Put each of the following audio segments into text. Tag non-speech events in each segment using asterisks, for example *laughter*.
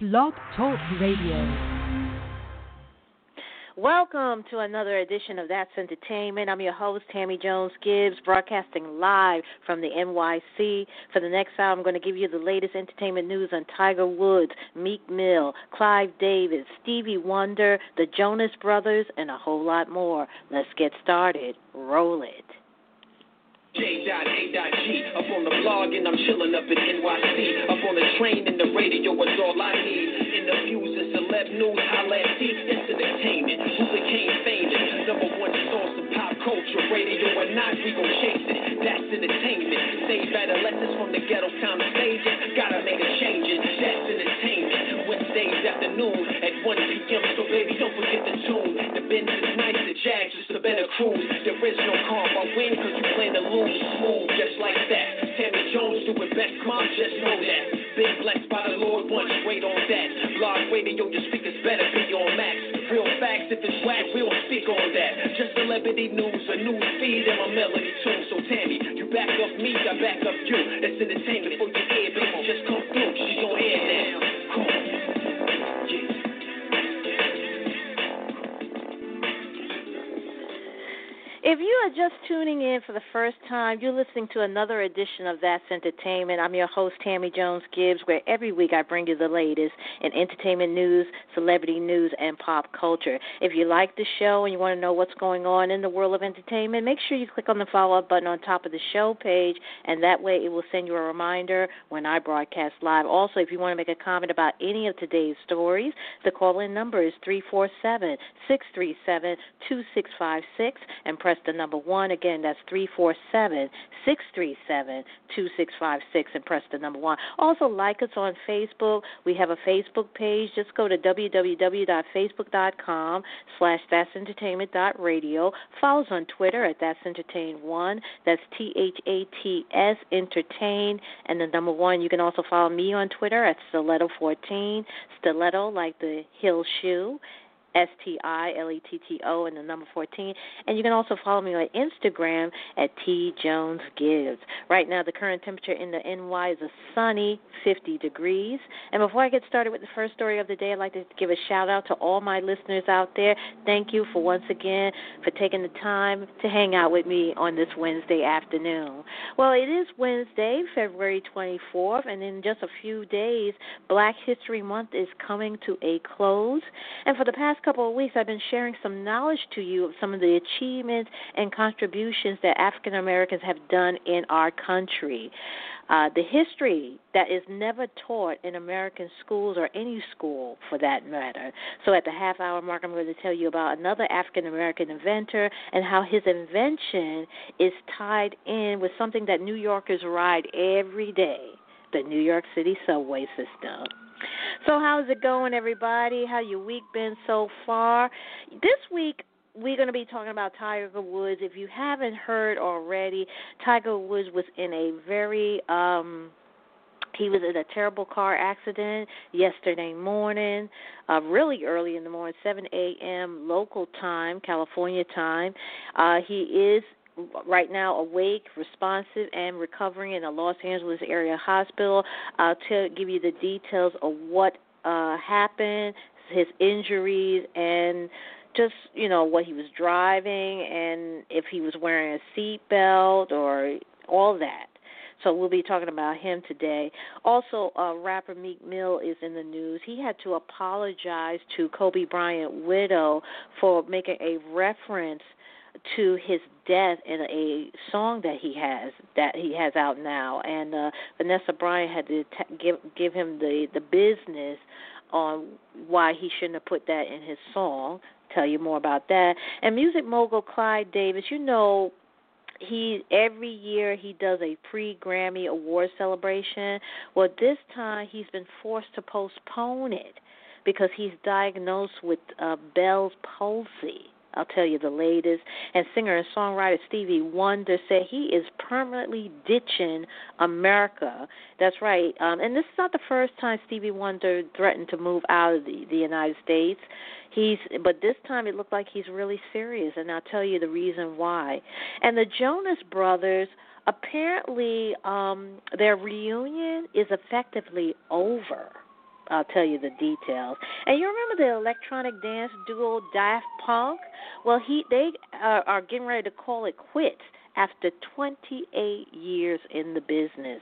Blog Talk Radio. Welcome to another edition of That's Entertainment. I'm your host, Tammy Jones Gibbs, broadcasting live from the NYC. For the next hour, I'm going to give you the latest entertainment news on Tiger Woods, Meek Mill, Clive Davis, Stevie Wonder, the Jonas Brothers, and a whole lot more. Let's get started. Roll it. J.A.G. Up on the blog and I'm chilling up in NYC. Up on the train and the radio is all I need. In the Interviews and celeb news, holla at C. That's entertainment. Who became famous? Number one source of pop culture. Radio or not, we gon' chase it. That's entertainment. Save adolescents from the ghetto kind of stages. Gotta make a change. That's entertainment. Wednesdays afternoon 1 p.m. So baby, don't forget the tune. The Benz is nice, the Jags just a better cruise. There is no calm, I win cause you plan to lose smooth, just like that. Tammy Jones doing best, mom, just know that. Been blessed by the Lord once, wait on that. Blog radio, your speakers better be on max. Real facts, if it's whack, we'll speak on that. Just celebrity news, a news feed, and my melody tune. So Tammy, you back up me, I back up you. That's entertainment for your ear, baby. Just come through, she's on air now. If you are just tuning in for the first time, you're listening to another edition of That's Entertainment. I'm your host, Tammy Jones Gibbs, where every week I bring you the latest in entertainment news, celebrity news, and pop culture. If you like the show and you want to know what's going on in the world of entertainment, make sure you click on the follow up button on top of the show page, and that way it will send you a reminder when I broadcast live. Also, if you want to make a comment about any of today's stories, the call in number is 347 637 2656 and press the number one. Again, that's 347 637 2656 and press the number one. Also, like us on Facebook. We have a Facebook page. Just go to www.facebook.com slash that's entertainment.radio. Follow us on Twitter at that's entertain one. That's T H A T S entertain and the number one. You can also follow me on Twitter at stiletto14. Stiletto like the heel shoe. S T I L E T T O and the number 14. And you can also follow me on Instagram at T Jones Gibbs. Right now, the current temperature in the NY is a sunny 50 degrees. And before I get started with the first story of the day, I'd like to give a shout out to all my listeners out there. Thank you for once again for taking the time to hang out with me on this Wednesday afternoon. Well, it is Wednesday, February 24th, and in just a few days, Black History Month is coming to a close. And for the past couple of weeks, I've been sharing some knowledge to you of some of the achievements and contributions that African Americans have done in our country. Uh, the history that is never taught in American schools or any school for that matter. So, at the half hour mark, I'm going to tell you about another African American inventor and how his invention is tied in with something that New Yorkers ride every day the New York City subway system. So how's it going, everybody? How your week been so far? This week we're going to be talking about Tiger Woods. If you haven't heard already, Tiger Woods was in a very um he was in a terrible car accident yesterday morning, uh, really early in the morning, 7 a.m. local time, California time. Uh, he is right now awake, responsive, and recovering in a Los Angeles area hospital. I'll tell, give you the details of what uh, happened, his injuries, and just you know what he was driving, and if he was wearing a seatbelt or all that. So we'll be talking about him today. Also, uh, rapper Meek Mill is in the news. He had to apologize to Kobe Bryant widow for making a reference to his death in a song that he has that he has out now, and uh, Vanessa Bryant had to t- give give him the the business on why he shouldn't have put that in his song. Tell you more about that. And music mogul Clive Davis, you know, he every year he does a pre Grammy award celebration. Well, this time he's been forced to postpone it because he's diagnosed with uh, Bell's palsy. I'll tell you the latest. And singer and songwriter Stevie Wonder said he is permanently ditching America. That's right. Um, and this is not the first time Stevie Wonder threatened to move out of the, the United States. He's, but this time it looked like he's really serious, and I'll tell you the reason why. And the Jonas Brothers apparently um, their reunion is effectively over I'll tell you the details. And you remember the electronic dance duo Daft Punk? Well, he they are, are getting ready to call it quits after 28 years in the business.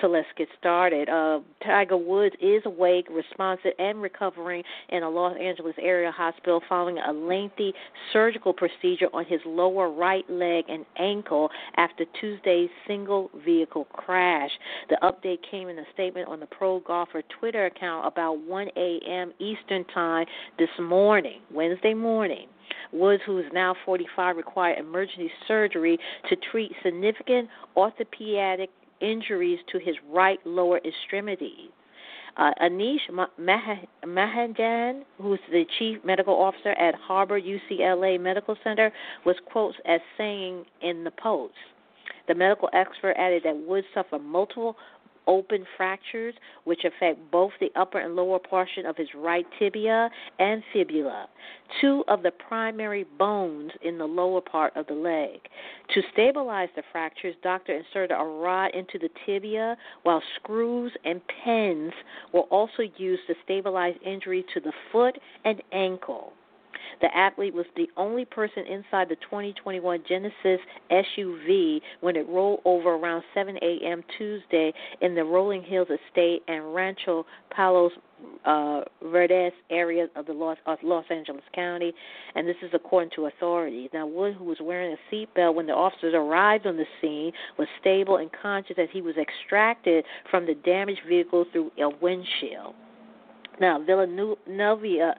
So let's get started. Uh, Tiger Woods is awake, responsive, and recovering in a Los Angeles area hospital following a lengthy surgical procedure on his lower right leg and ankle after Tuesday's single vehicle crash. The update came in a statement on the Pro Golfer Twitter account about 1 a.m. Eastern Time this morning, Wednesday morning. Woods, who is now 45, required emergency surgery to treat significant orthopedic injuries to his right lower extremity. Uh, Anish Mahajan, who's the chief medical officer at Harbor UCLA Medical Center, was quoted as saying in the post. The medical expert added that Woods suffered multiple open fractures, which affect both the upper and lower portion of his right tibia and fibula, two of the primary bones in the lower part of the leg. To stabilize the fractures, doctor inserted a rod into the tibia, while screws and pins were also used to stabilize injury to the foot and ankle. The athlete was the only person inside the 2021 Genesis SUV when it rolled over around 7 a.m. Tuesday in the Rolling Hills Estate and Rancho Palos uh, Verdes area of the Los, of Los Angeles County, and this is according to authorities. Now, Wood, who was wearing a seatbelt when the officers arrived on the scene, was stable and conscious as he was extracted from the damaged vehicle through a windshield. Now, Villanueva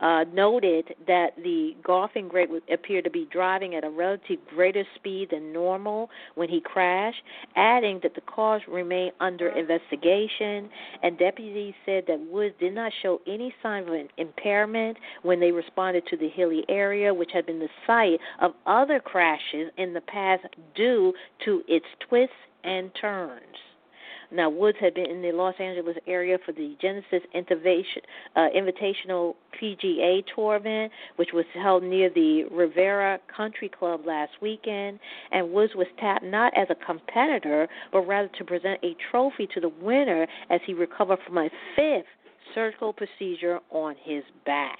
uh, noted that the golfing great appeared to be driving at a relative greater speed than normal when he crashed, adding that the cause remained under investigation. And deputies said that Woods did not show any sign of an impairment when they responded to the hilly area, which had been the site of other crashes in the past due to its twists and turns. Now, Woods had been in the Los Angeles area for the Genesis uh, Invitational PGA Tour event, which was held near the Riviera Country Club last weekend. And Woods was tapped not as a competitor, but rather to present a trophy to the winner as he recovered from a fifth surgical procedure on his back.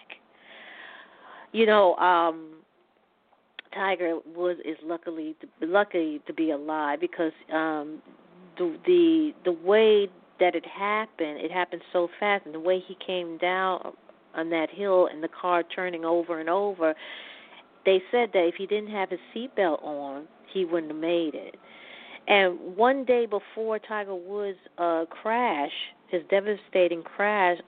You know, um, Tiger Woods is luckily lucky to be alive because um the the the way that it happened, it happened so fast, and the way he came down on that hill and the car turning over and over, they said that if he didn't have his seatbelt on, he wouldn't have made it. And one day before Tiger Woods' uh, crash, his devastating crash,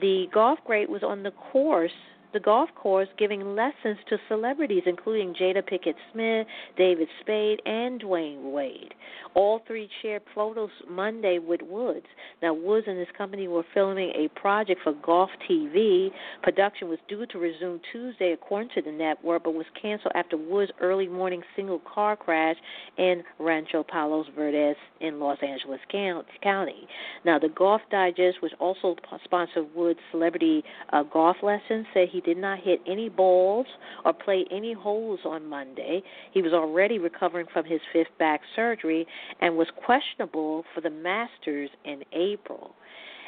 the golf great was on the course the golf course giving lessons to celebrities, including Jada Pinkett Smith, David Spade, and Dwyane Wade. All three shared photos Monday with Woods. Now, Woods and his company were filming a project for Golf TV. Production was due to resume Tuesday, according to the network, but was canceled after Woods' early morning single car crash in Rancho Palos Verdes in Los Angeles County. Now, the Golf Digest, which also sponsored Woods' celebrity uh, golf lessons, said he did not hit any balls or play any holes on Monday. He was already recovering from his fifth back surgery and was questionable for the Masters in April.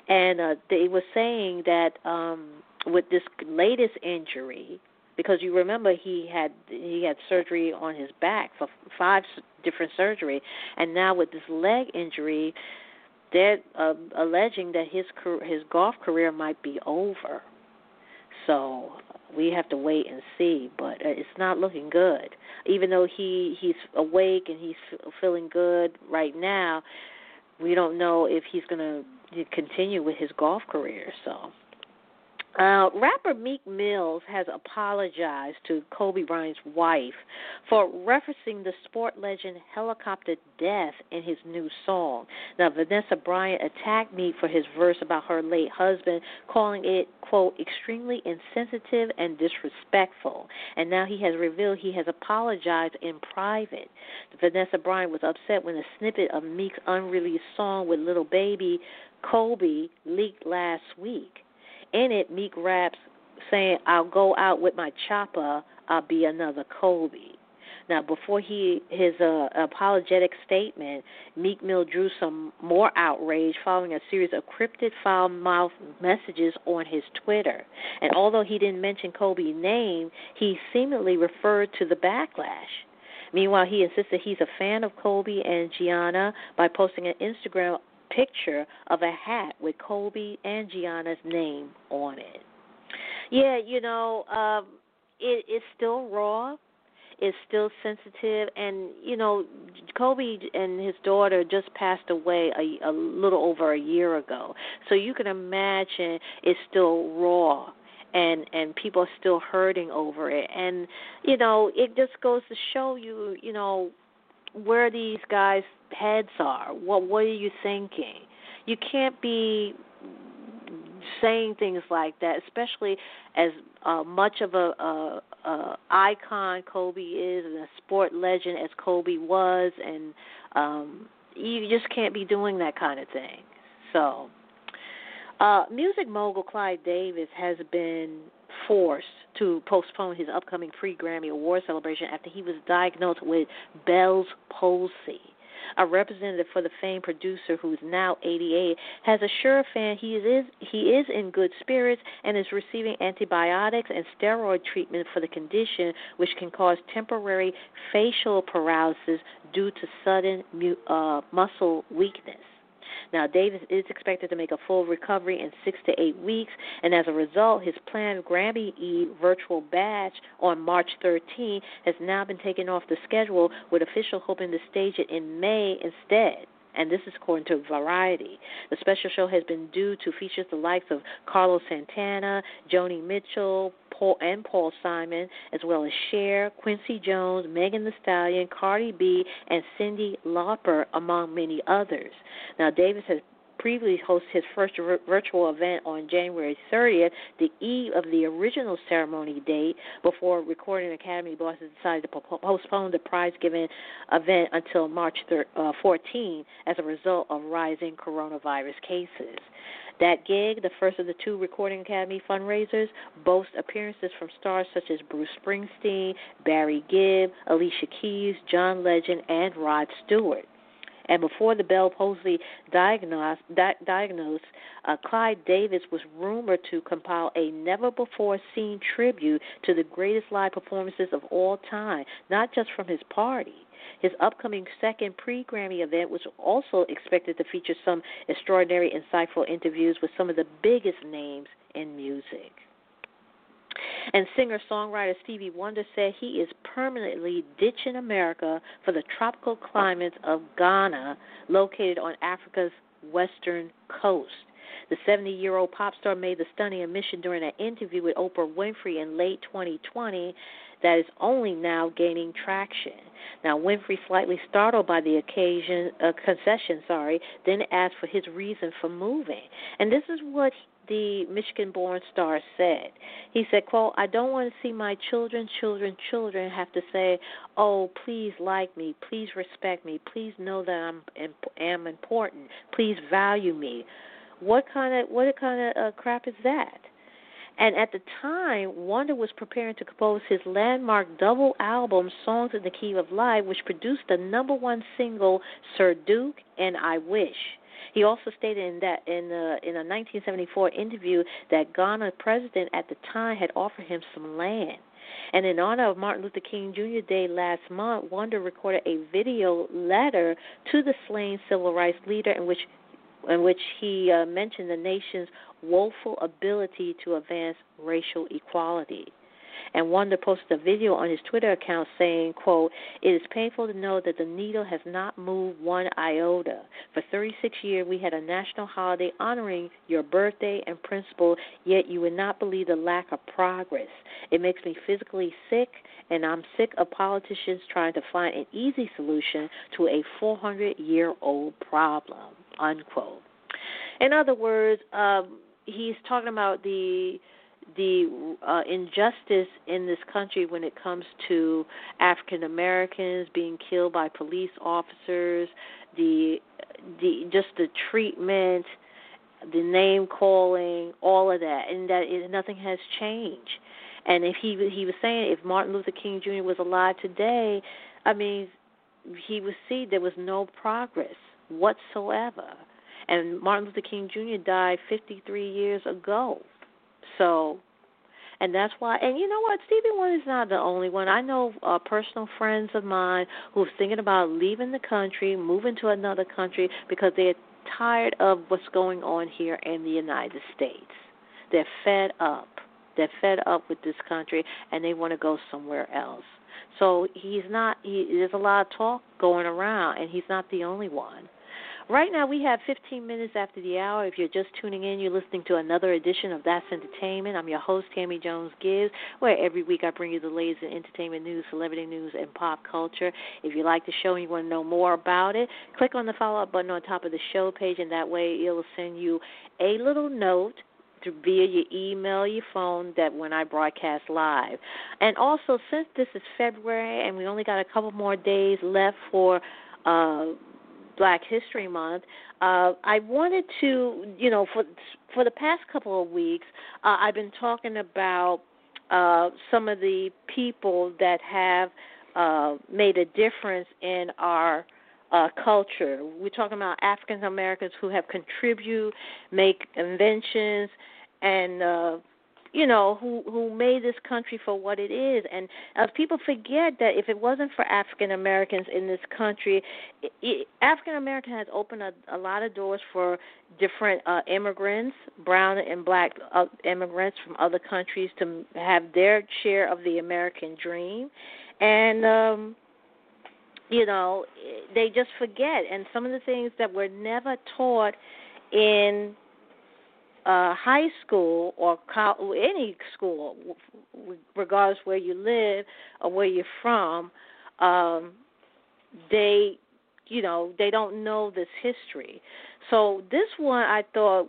And uh, they were saying that um, with this latest injury, because you remember he had he had surgery on his back for five different surgery, and now with this leg injury, they're uh, alleging that his his golf career might be over. So we have to wait and see, but uh, it's not looking good. Even though he he's awake and he's feeling good right now, we don't know if he's going to continue with his golf career. So uh, rapper Meek Mills has apologized to Kobe Bryant's wife for referencing the sport legend helicopter death in his new song. Now, Vanessa Bryant attacked Meek for his verse about her late husband, calling it, quote, extremely insensitive and disrespectful. And now he has revealed he has apologized in private. Vanessa Bryant was upset when a snippet of Meek's unreleased song with Little Baby, Kobe, leaked last week. In it, Meek raps saying, I'll go out with my chopper, I'll be another Kobe. Now, before he his uh, apologetic statement, Meek Mill drew some more outrage following a series of cryptic foul mouth messages on his Twitter. And although he didn't mention Kobe's name, he seemingly referred to the backlash. Meanwhile, he insisted he's a fan of Kobe and Gianna by posting an Instagram picture of a hat with Kobe and Gianna's name on it. Yeah, you know, um, it, it's still raw is still sensitive and you know Kobe and his daughter just passed away a, a little over a year ago so you can imagine it's still raw and and people are still hurting over it and you know it just goes to show you you know where these guys heads are what what are you thinking you can't be saying things like that especially as uh, much of a, a, a icon Kobe is and a sport legend as Kobe was, and um, you just can't be doing that kind of thing. So, uh, music mogul Clive Davis has been forced to postpone his upcoming pre Grammy Award celebration after he was diagnosed with Bell's palsy. A representative for the famed producer, who is now 88, has assured fans he is he is in good spirits and is receiving antibiotics and steroid treatment for the condition, which can cause temporary facial paralysis due to sudden uh, muscle weakness. Now, Davis is expected to make a full recovery in six to eight weeks, and as a result, his planned Grammy Eve virtual bash on March 13 has now been taken off the schedule, with officials hoping to stage it in May instead and this is according to Variety. The special show has been due to feature the likes of Carlos Santana, Joni Mitchell, Paul and Paul Simon, as well as Cher, Quincy Jones, Megan Thee Stallion, Cardi B, and Cyndi Lauper, among many others. Now, Davis has previously hosted his first virtual event on January 30th, the eve of the original ceremony date, before Recording Academy bosses decided to postpone the prize giving event until March 14 uh, as a result of rising coronavirus cases. That gig, the first of the two Recording Academy fundraisers, boasts appearances from stars such as Bruce Springsteen, Barry Gibb, Alicia Keys, John Legend, and Rod Stewart. And before the Bell palsy diagnosed, di- uh, Clive Davis was rumored to compile a never before seen tribute to the greatest live performances of all time, not just from his party. His upcoming second pre Grammy event was also expected to feature some extraordinary, insightful interviews with some of the biggest names in music. And singer songwriter Stevie Wonder said he is permanently ditching America for the tropical climate of Ghana, located on Africa's western coast. The 70 year old pop star made the stunning admission during an interview with Oprah Winfrey in late 2020 that is only now gaining traction. Now, Winfrey, slightly startled by the occasion uh, concession, sorry, then asked for his reason for moving. And this is what the Michigan born star said. He said, quote, I don't want to see my children, children, children have to say, oh, please like me, please respect me, please know that I'm am important, please value me. What kind of what kind of uh, crap is that? And at the time, Wonder was preparing to compose his landmark double album, Songs in the Key of Life, which produced the number one single, Sir Duke and I Wish. He also stated in that in a, in a 1974 interview that Ghana president at the time had offered him some land. And in honor of Martin Luther King Jr. Day last month, Wonder recorded a video letter to the slain civil rights leader in which in which he uh, mentioned the nation's woeful ability to advance racial equality and Wonder posted a video on his Twitter account saying, quote, It is painful to know that the needle has not moved one iota. For 36 years, we had a national holiday honoring your birthday and principle, yet you would not believe the lack of progress. It makes me physically sick, and I'm sick of politicians trying to find an easy solution to a 400 year old problem, unquote. In other words, um, he's talking about the the uh, injustice in this country when it comes to African Americans being killed by police officers, the the just the treatment, the name calling, all of that, and that it, nothing has changed. And if he he was saying if Martin Luther King Jr. was alive today, I mean, he would see there was no progress whatsoever. And Martin Luther King Jr. died 53 years ago. So, and that's why. And you know what? Stevie Wonder is not the only one. I know uh, personal friends of mine who's thinking about leaving the country, moving to another country because they're tired of what's going on here in the United States. They're fed up. They're fed up with this country, and they want to go somewhere else. So he's not. He, there's a lot of talk going around, and he's not the only one. Right now, we have 15 minutes after the hour. If you're just tuning in, you're listening to another edition of That's Entertainment. I'm your host, Tammy Jones Gibbs, where every week I bring you the latest in entertainment news, celebrity news, and pop culture. If you like the show and you want to know more about it, click on the follow up button on top of the show page, and that way it will send you a little note via your email, your phone, that when I broadcast live. And also, since this is February and we only got a couple more days left for uh, Black History Month, uh, I wanted to, you know, for for the past couple of weeks, uh, I've been talking about uh, some of the people that have uh, made a difference in our uh, culture. We're talking about African Americans who have contributed, make inventions, and uh, you know who who made this country for what it is. And uh, people forget that if it wasn't for African Americans in this country African American has opened a, a lot of doors for different uh immigrants brown and black uh, immigrants from other countries to have their share of the American dream. And um you know they just forget. And some of the things that were never taught in uh, high school or co- any school, regardless where you live or where you're from, um, they, you know, they don't know this history. So this one, I thought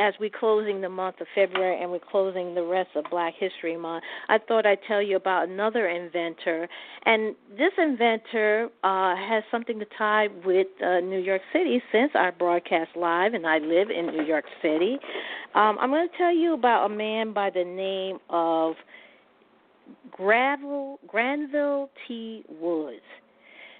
as we're closing the month of February and we're closing the rest of Black History Month, I thought I'd tell you about another inventor. And this inventor uh, has something to tie with uh, New York City since I broadcast live and I live in New York City. Um, I'm going to tell you about a man by the name of Gravel, Granville T. Woods.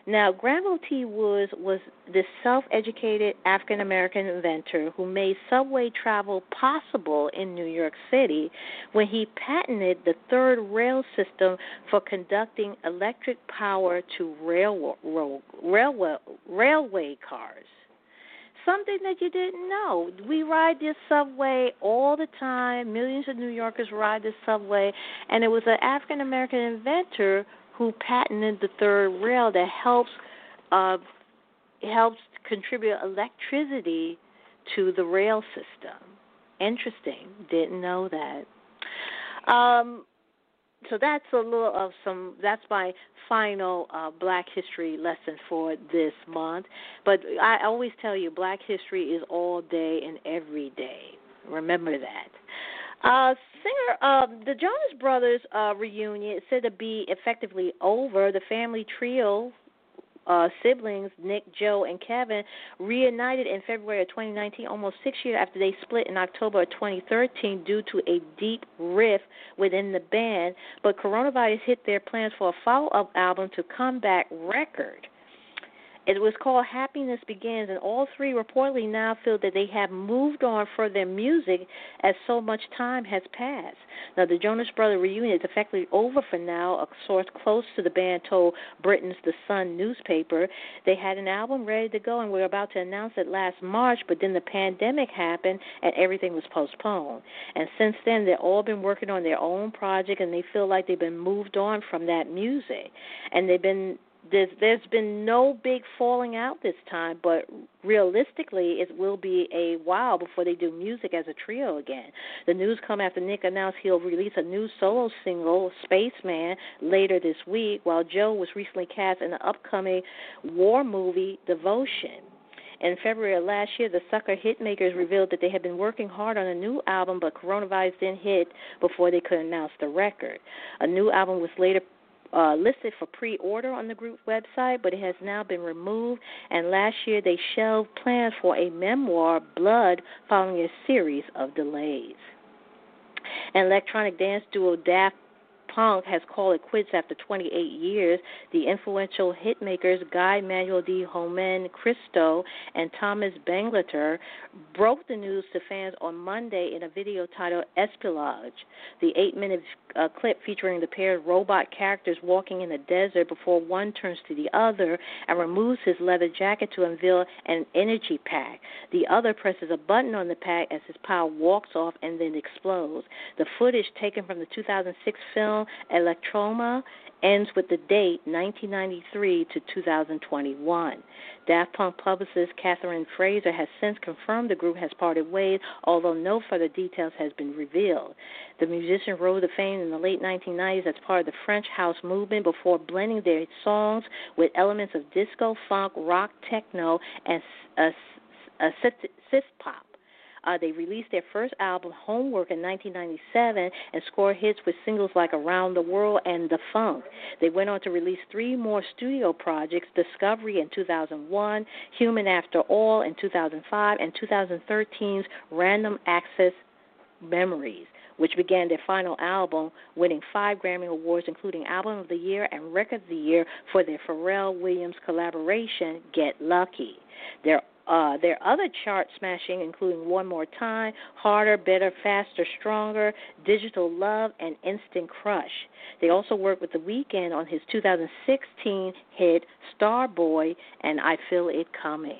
Now, Granville T. Woods was this self educated African American inventor who made subway travel possible in New York City when he patented the third rail system for conducting electric power to railway, railway, railway cars something that you didn't know. We ride this subway all the time. Millions of New Yorkers ride this subway, and it was an African American inventor who patented the third rail that helps uh, helps contribute electricity to the rail system. Interesting. Didn't know that. Um, so that's a little of some. That's my final uh, Black History lesson for this month. But I always tell you, Black History is all day and every day. Remember that. Uh, singer, uh, the Jonas Brothers uh, reunion is said to be effectively over. The family trio uh, siblings, Nick, Joe, and Kevin, reunited in February of 2019, almost six years after they split in October of 2013 due to a deep rift within the band. But coronavirus hit their plans for a follow up album to Comeback Record. It was called Happiness Begins, and all three reportedly now feel that they have moved on for their music as so much time has passed. Now, the Jonas Brothers reunion is effectively over for now, a source close to the band told Britain's The Sun newspaper. They had an album ready to go and were about to announce it last March, but then the pandemic happened and everything was postponed. And since then, they've all been working on their own project, and they feel like they've been moved on from that music. And they've been there's there's been no big falling out this time, but realistically, it will be a while before they do music as a trio again. The news come after Nick announced he'll release a new solo single, Spaceman, later this week, while Joe was recently cast in the upcoming war movie Devotion. In February of last year, the Sucker Hitmakers revealed that they had been working hard on a new album, but coronavirus didn't hit before they could announce the record. A new album was later uh, listed for pre order on the group website, but it has now been removed. And last year they shelved plans for a memoir, Blood, following a series of delays. And electronic dance duo Daft Punk has called it quits after 28 years. The influential hitmakers Guy Manuel de Homem Christo and Thomas Bangalter broke the news to fans on Monday in a video titled Espionage. The eight minute uh, clip featuring the pair of robot characters walking in the desert before one turns to the other and removes his leather jacket to unveil an energy pack. The other presses a button on the pack as his power walks off and then explodes. The footage taken from the 2006 film Electroma ends with the date 1993 to 2021. Daft Punk publicist Kathryn Frazier has since confirmed the group has parted ways, although no further details has been revealed. The musician rose to fame in the late 1990s as part of the French house movement before blending their songs with elements of disco, funk, rock, techno, and uh, uh, synth pop. Uh, they released their first album, Homework, in 1997 and scored hits with singles like Around the World and Da Funk. They went on to release three more studio projects Discovery in 2001, Human After All in 2005, and 2013's Random Access Memories which began their final album, winning five Grammy Awards, including Album of the Year and Record of the Year for their Pharrell Williams collaboration, Get Lucky. Their uh, their other chart smashing, including One More Time, Harder, Better, Faster, Stronger, Digital Love, and Instant Crush. They also worked with The Weeknd on his 2016 hit Starboy and I Feel It Coming.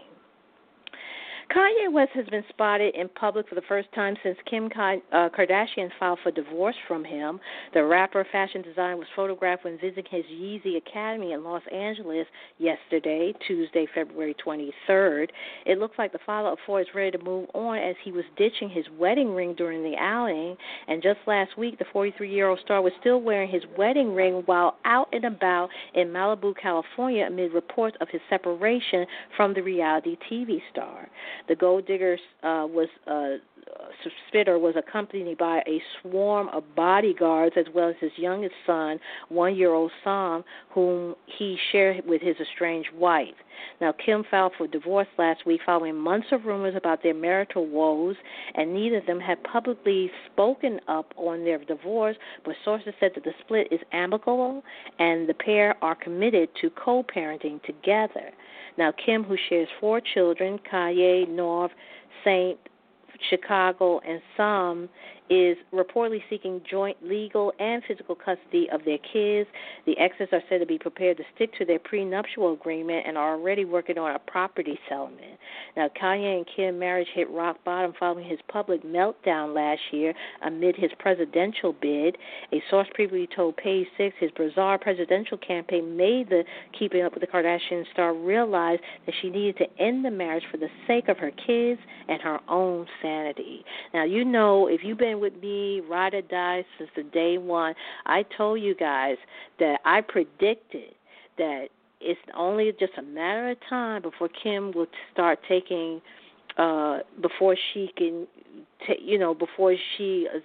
Kanye West has been spotted in public for the first time since Kim uh, Kardashian filed for divorce from him. The rapper, fashion designer, was photographed when visiting his Yeezy Academy in Los Angeles yesterday, Tuesday, February 23rd. It looks like the father of four is ready to move on as he was ditching his wedding ring during the outing. And just last week, the 43 year old star was still wearing his wedding ring while out and about in Malibu, California, amid reports of his separation from the reality TV star. The gold digger uh, was uh, Spitter was accompanied by a swarm of bodyguards as well as his youngest son, one-year-old Sam, whom he shared with his estranged wife. Now, Kim filed for divorce last week following months of rumors about their marital woes, and neither of them had publicly spoken up on their divorce, but sources said that the split is amicable and the pair are committed to co parenting together. Now, Kim, who shares four children, Kanye, North, Saint, Chicago, and Sam is reportedly seeking joint legal and physical custody of their kids. The exes are said to be prepared to stick to their prenuptial agreement and are already working on a property settlement. Now, Kanye and Kim's marriage hit rock bottom following his public meltdown last year amid his presidential bid. A source previously told Page Six his bizarre presidential campaign made the Keeping Up with the Kardashians star realize that she needed to end the marriage for the sake of her kids and her own sanity. Now, you know, if you've been with me, ride or die since the day one. I told you guys that I predicted that it's only just a matter of time before Kim will start taking, uh, before she can, t- you know, before she uh,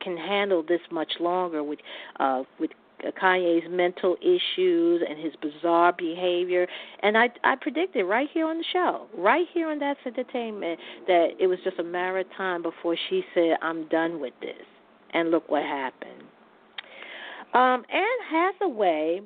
can handle this much longer with, uh, with Kanye's mental issues and his bizarre behavior. And I I predicted right here on the show, right here on That's Entertainment, that it was just a matter of time before she said, I'm done with this. And look what happened. Um, Anne Hathaway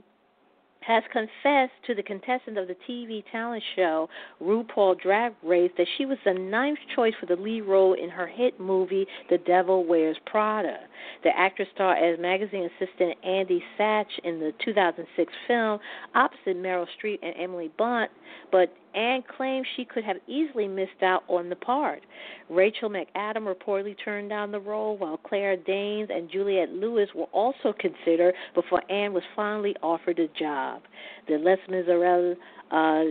has confessed to the contestant of the TV talent show RuPaul Drag Race that she was the ninth choice for the lead role in her hit movie The Devil Wears Prada. The actress starred as magazine assistant Andy Sachs in the 2006 film opposite Meryl Streep and Emily Blunt, but Anne claimed she could have easily missed out on the part. Rachel McAdam reportedly turned down the role, while Claire Danes and Juliette Lewis were also considered before Anne was finally offered a job. The Les Miserables uh,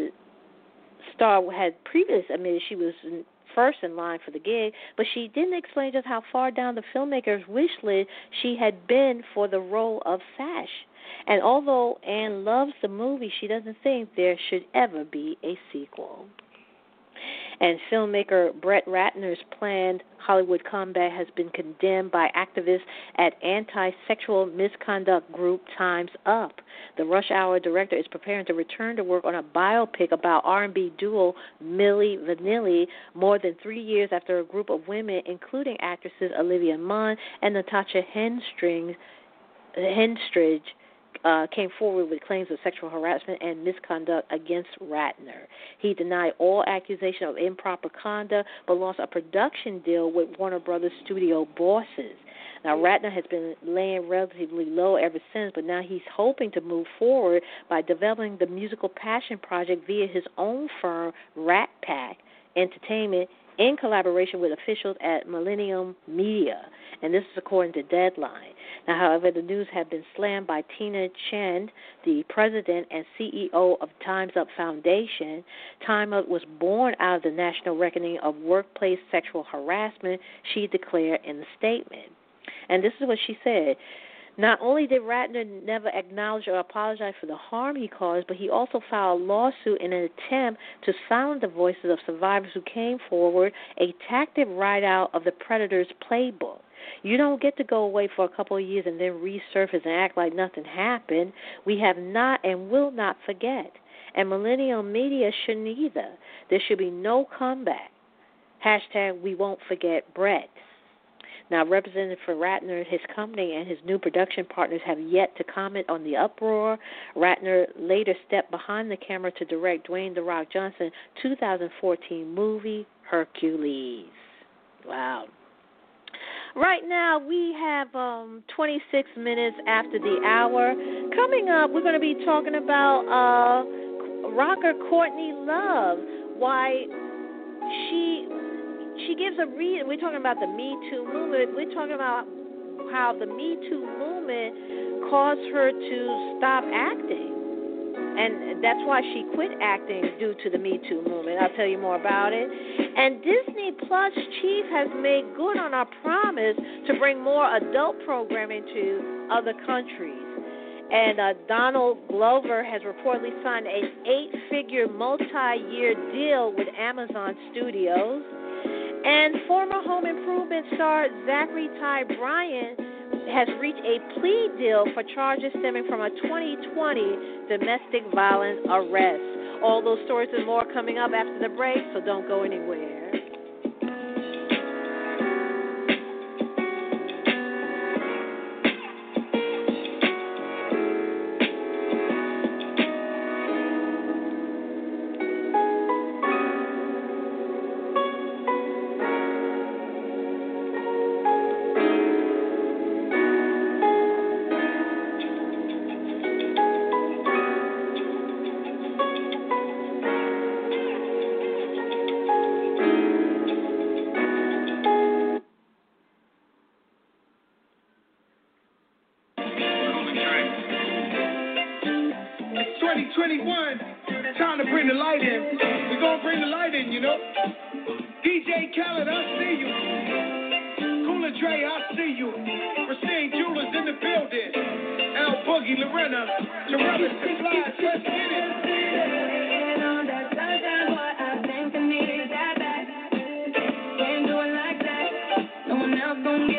star had previously admitted she was first in line for the gig, but she didn't explain just how far down the filmmaker's wish list she had been for the role of Sachs. And although Anne loves the movie, she doesn't think there should ever be a sequel. And filmmaker Brett Ratner's planned Hollywood comeback has been condemned by activists at anti-sexual misconduct group Times Up. The Rush Hour director is preparing to return to work on a biopic about R&B duo Milli Vanilli more than three years after a group of women, including actresses Olivia Munn and Natasha Henstridge, Henstridge uh, came forward with claims of sexual harassment and misconduct against Ratner. He denied all accusation of improper conduct, but lost a production deal with Warner Brothers studio bosses. Now, Ratner has been laying relatively low ever since, but now he's hoping to move forward by developing the musical passion project via his own firm, Rat Pack Entertainment, in collaboration with officials at Millennium Media. And this is according to Deadline. Now, however, the news has been slammed by Tina Chen, the president and CEO of Time's Up Foundation. Time Up was born out of the national reckoning of workplace sexual harassment, she declared in the statement. And this is what she said. Not only did Ratner never acknowledge or apologize for the harm he caused, but he also filed a lawsuit in an attempt to silence the voices of survivors who came forward, a tactic right out of the Predator's playbook. You don't get to go away for a couple of years and then resurface and act like nothing happened. We have not and will not forget. And millennial media shouldn't either. There should be no comeback. Hashtag we won't forget Brett. Now, Representative for Ratner, his company, and his new production partners have yet to comment on the uproar. Ratner later stepped behind the camera to direct Dwayne The Rock Johnson's 2014 movie, Hercules. Wow. Right now, we have um, 26 minutes after the hour. Coming up, we're going to be talking about uh, rocker Courtney Love, why she she gives a reason. We're talking about the Me Too movement. We're talking about how the Me Too movement caused her to stop acting. And that's why she quit acting due to the Me Too movement. I'll tell you more about it. And Disney Plus chief has made good on our promise to bring more adult programming to other countries. And uh, Donald Glover has reportedly signed an eight figure multi year deal with Amazon Studios. And former home improvement star Zachary Ty Bryan has reached a plea deal for charges stemming from a 2020 domestic violence arrest. All those stories and more coming up after the break, so don't go anywhere. It's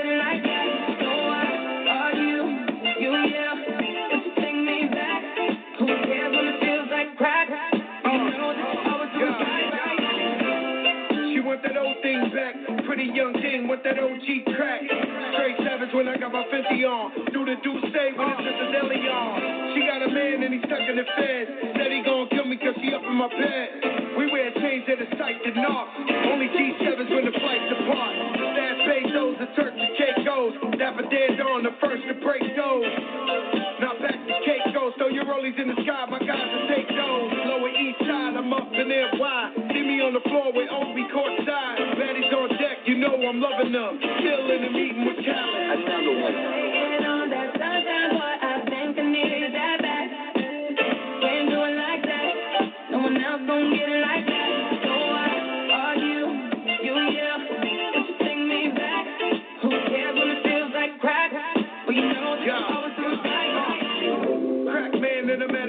just a deli on. Do the douche with the Delhi on. She got a man and he's stuck in the feds. Said he gon' kill me she up in my bed. We wear chains that are sight to knock. Only G7s when the flights apart. Stash Bezos, the Turks and Caicos. Dapper Dead on the first to break those. Now back to Caicos. Throw your rollies in the sky, my guys will take those. Lower east side, I'm up in there. Why? See me on the floor with Obi courtside. Baddies on deck, you know I'm loving them. Still in the meeting with Khaled. Waiting on that sunshine, boy, I think I need that Put you you yep to think me back. Who care when it feels like crack but you know your always do like. Me back me in Milan,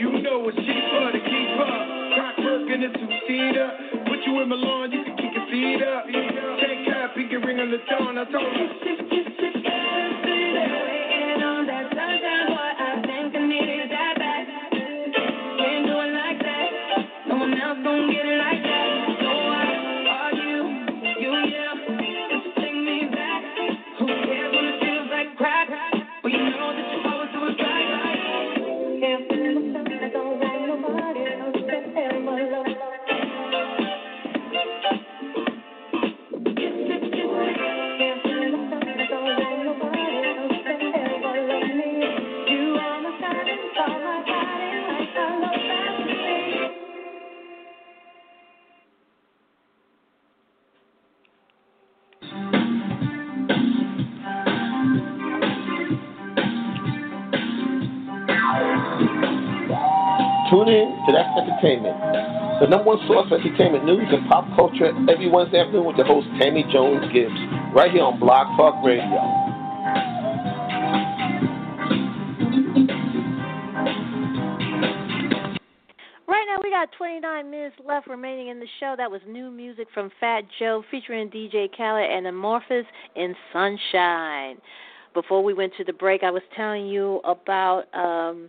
you know what she fun to keep up. Got rugged into feta but you with my lawn you can kick your feet up. Take he can ring on the dawn. I told you. Tune in to That's Entertainment, the number one source for entertainment news and pop culture every Wednesday afternoon with the host Tammy Jones Gibbs, right here on Blog Talk Radio. Right now, we got 29 minutes left remaining in the show. That was new music from Fat Joe featuring DJ Khaled and Amorphous in Sunshine. Before we went to the break, I was telling you about um,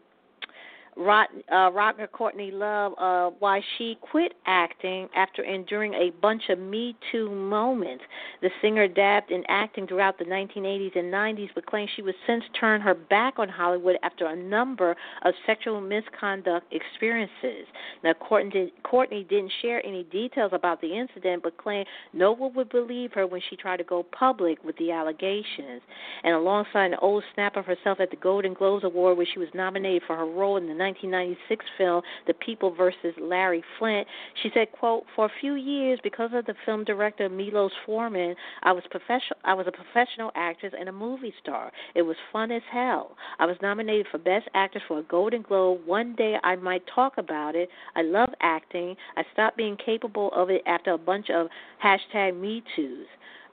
Rot, uh, Rottner Courtney Love uh, why she quit acting after enduring a bunch of Me Too moments. The singer dabbed in acting throughout the 1980s and 90s, but claims she would since turn her back on Hollywood after a number of sexual misconduct experiences. Now, Courtney, Courtney didn't share any details about the incident, but claimed no one would believe her when she tried to go public with the allegations. And alongside an old snap of herself at the Golden Globes Award, where she was nominated for her role in the 1996 film The People versus Larry Flynt. She said, "quote For a few years, because of the film director Milos Forman, I was professional. I was a professional actress and a movie star. It was fun as hell. I was nominated for Best Actress for a Golden Globe. One day I might talk about it. I love acting. I stopped being capable of it after a bunch of hashtag Me.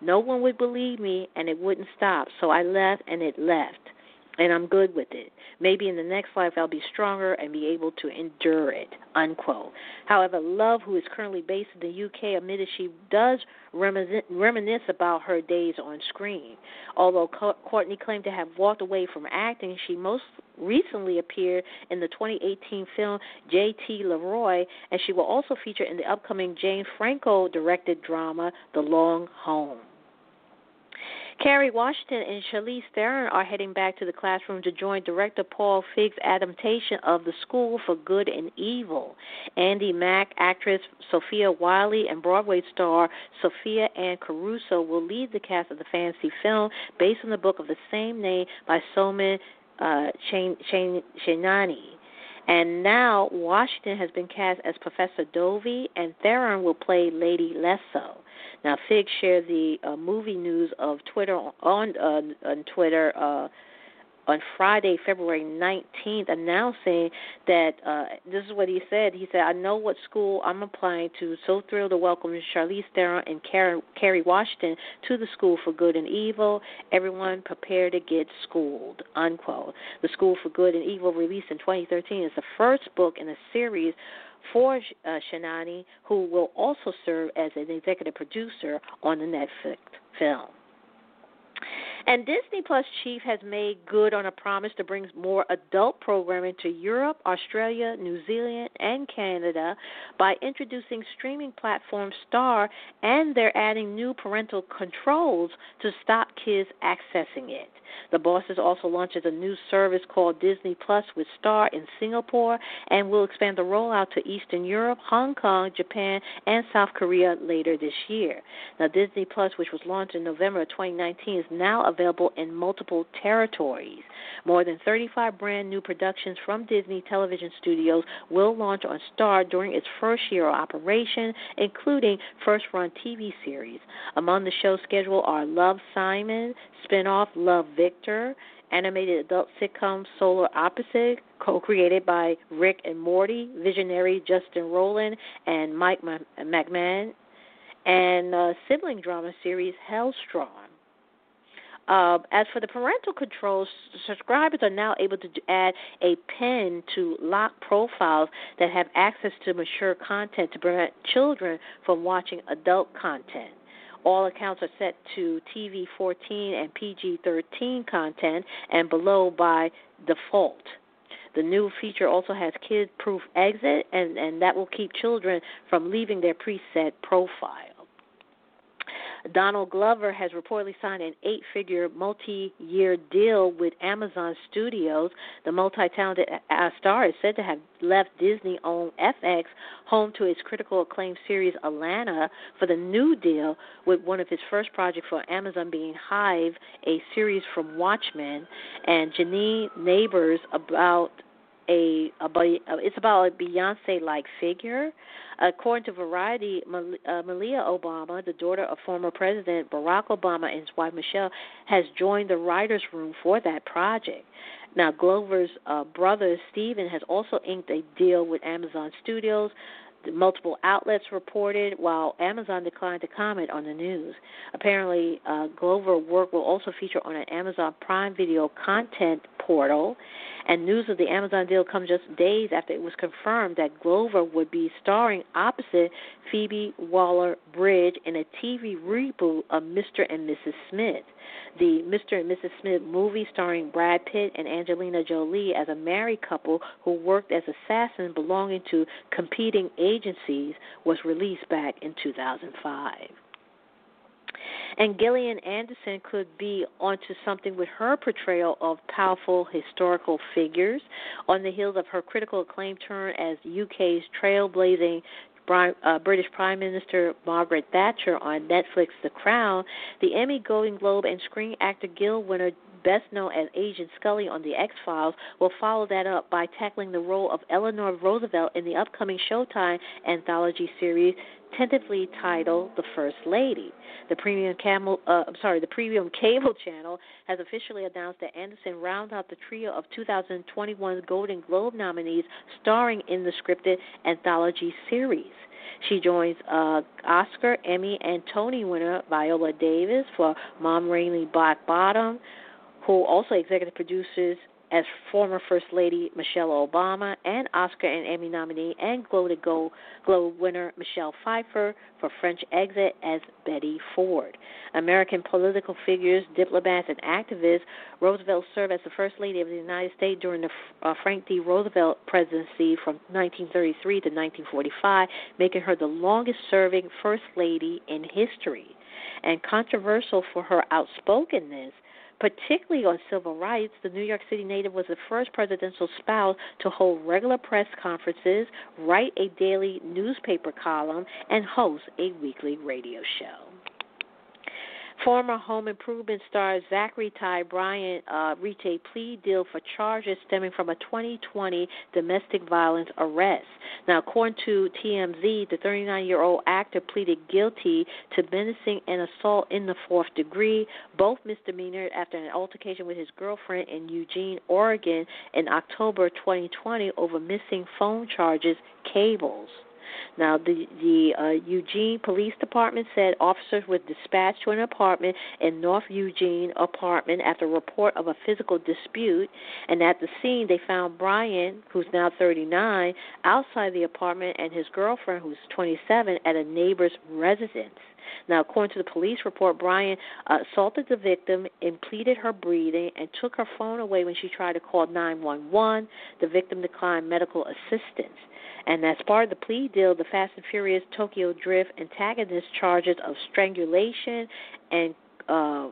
No one would believe me, and it wouldn't stop. So I left, and it left." And I'm good with it. Maybe in the next life I'll be stronger and be able to endure it. Unquote. However, Love, who is currently based in the UK, admitted she does reminisce about her days on screen. Although Courtney claimed to have walked away from acting, she most recently appeared in the 2018 film J.T. Leroy, and she will also feature in the upcoming James Franco directed drama The Long Home. Kerry Washington and Charlize Theron are heading back to the classroom to join director Paul Feig's adaptation of The School for Good and Evil. Andi Mack, actress Sofia Wylie, and Broadway star Sophia Anne Caruso will lead the cast of the fantasy film based on the book of the same name by Soman uh. And now Washington has been cast as Professor Dovey, and Theron will play Lady Lesso. Now, Feig shared the uh, movie news of Twitter on on Twitter uh, on Friday, February 19th, announcing that uh, this is what he said. He said, "I know what school I'm applying to. So thrilled to welcome Charlize Theron and Kerry Washington to the School for Good and Evil. Everyone prepare to get schooled." Unquote. The School for Good and Evil, released in 2013, is the first book in a series for uh, Chainani, who will also serve as an executive producer on the Netflix film. And Disney Plus chief has made good on a promise to bring more adult programming to Europe, Australia, New Zealand, and Canada by introducing streaming platform Star, and they're adding new parental controls to stop kids accessing it. The bosses also launches a new service called Disney Plus with Star in Singapore and will expand the rollout to Eastern Europe, Hong Kong, Japan, and South Korea later this year. Now, Disney Plus, which was launched in November of 2019, is now available in multiple territories. More than 35 brand new productions from Disney Television Studios will launch on Star during its first year of operation, including first run TV series. Among the show's schedule are Love Simon, spinoff Love Victor, animated adult sitcom Solar Opposite, co created by Rick and Morty, visionary Justin Roiland, and Mike McMahan, and uh, sibling drama series Helstrom. Uh, as for the parental controls, subscribers are now able to add a pin to lock profiles that have access to mature content to prevent children from watching adult content. All accounts are set to TV 14 and PG 13 content and below by default. The new feature also has kid proof exit, and, and that will keep children from leaving their preset profile. Donald Glover has reportedly signed an eight figure multi year deal with Amazon Studios. The multi talented star is said to have left Disney owned FX, home to its critical acclaimed series Atlanta, for the new deal, with one of his first projects for Amazon being Hive, a series from Watchmen, and Janine Nabers about a, a it's about a Beyonce-like figure. According to Variety, uh, Malia Obama, the daughter of former President Barack Obama and his wife Michelle, has joined the writers' room for that project. Now, Glover's uh, brother Stephen has also inked a deal with Amazon Studios multiple outlets reported, while Amazon declined to comment on the news. Apparently, uh, Glover work will also feature on an Amazon Prime Video content portal. And news of the Amazon deal comes just days after it was confirmed that Glover would be starring opposite Phoebe Waller Bridge in a TV reboot of Mr. and Mrs. Smith. The Mr. and Mrs. Smith movie starring Brad Pitt and Angelina Jolie as a married couple who worked as assassins belonging to competing agencies was released back in 2005. And Gillian Anderson could be onto something with her portrayal of powerful historical figures. On the heels of her critical acclaim turn as UK's trailblazing uh, British Prime Minister Margaret Thatcher on Netflix The Crown, the Emmy Golden Globe and Screen Actor Guild winner best known as Agent Scully on The X Files, will follow that up by tackling the role of Eleanor Roosevelt in the upcoming Showtime anthology series tentatively titled The First Lady. The premium camel, uh, I'm sorry, the premium cable *laughs* channel has officially announced that Anderson rounds out the trio of 2021 Golden Globe nominees starring in the scripted anthology series. She joins uh, Oscar, Emmy, and Tony winner Viola Davis for Mom Rainey Black Bottom, who also executive produces as former First Lady Michelle Obama and Oscar and Emmy nominee and Golden Globe winner Michelle Pfeiffer for French Exit as Betty Ford. American political figures, diplomats, and activists, Roosevelt served as the First Lady of the United States during the uh, Frank D. Roosevelt presidency from 1933 to 1945, making her the longest serving First Lady in history. And controversial for her outspokenness, Particularly on civil rights, the New York City native was the first presidential spouse to hold regular press conferences, write a daily newspaper column, and host a weekly radio show. Former home improvement star Zachary Ty Bryan uh, reached a plea deal for charges stemming from a 2020 domestic violence arrest. Now, according to TMZ, the 39 year old actor pleaded guilty to menacing and assault in the fourth degree, both misdemeanors after an altercation with his girlfriend in Eugene, Oregon in October 2020 over missing phone charges cables. Now, the the uh, Eugene Police Department said officers were dispatched to an apartment in North Eugene apartment after a report of a physical dispute, and at the scene they found Bryan, who's now 39, outside the apartment, and his girlfriend, who's 27, at a neighbor's residence. Now, according to the police report, Bryan uh, assaulted the victim, impeded her breathing, and took her phone away when she tried to call 911. The victim declined medical assistance. And as part of the plea deal, the Fast and Furious Tokyo Drift antagonist charges of strangulation and uh,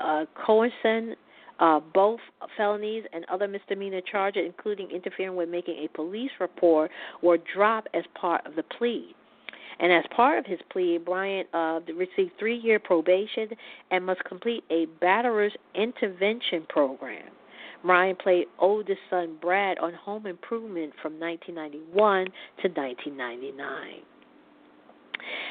uh, coercion, uh, both felonies and other misdemeanor charges, including interfering with making a police report, were dropped as part of the plea. And as part of his plea, Bryant uh, received three year probation and must complete a batterer's intervention program. Bryan played oldest son Brad on Home Improvement from 1991 to 1999.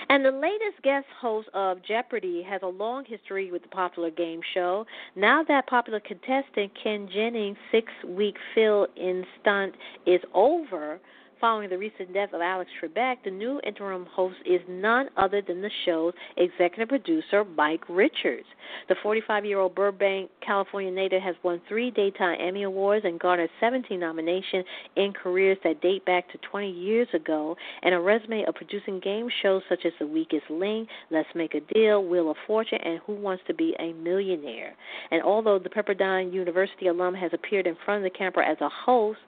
And the latest guest host of Jeopardy has a long history with the popular game show. Now that popular contestant Ken Jennings' six week fill in stunt is over, Following the recent death of Alex Trebek, the new interim host is none other than the show's executive producer, Mike Richards. The 45 year old Burbank, California native has won three Daytime Emmy Awards and garnered 17 nominations in careers that date back to 20 years ago, and a resume of producing game shows such as The Weakest Link, Let's Make a Deal, Wheel of Fortune, and Who Wants to Be a Millionaire. And although the Pepperdine University alum has appeared in front of the camera as a host,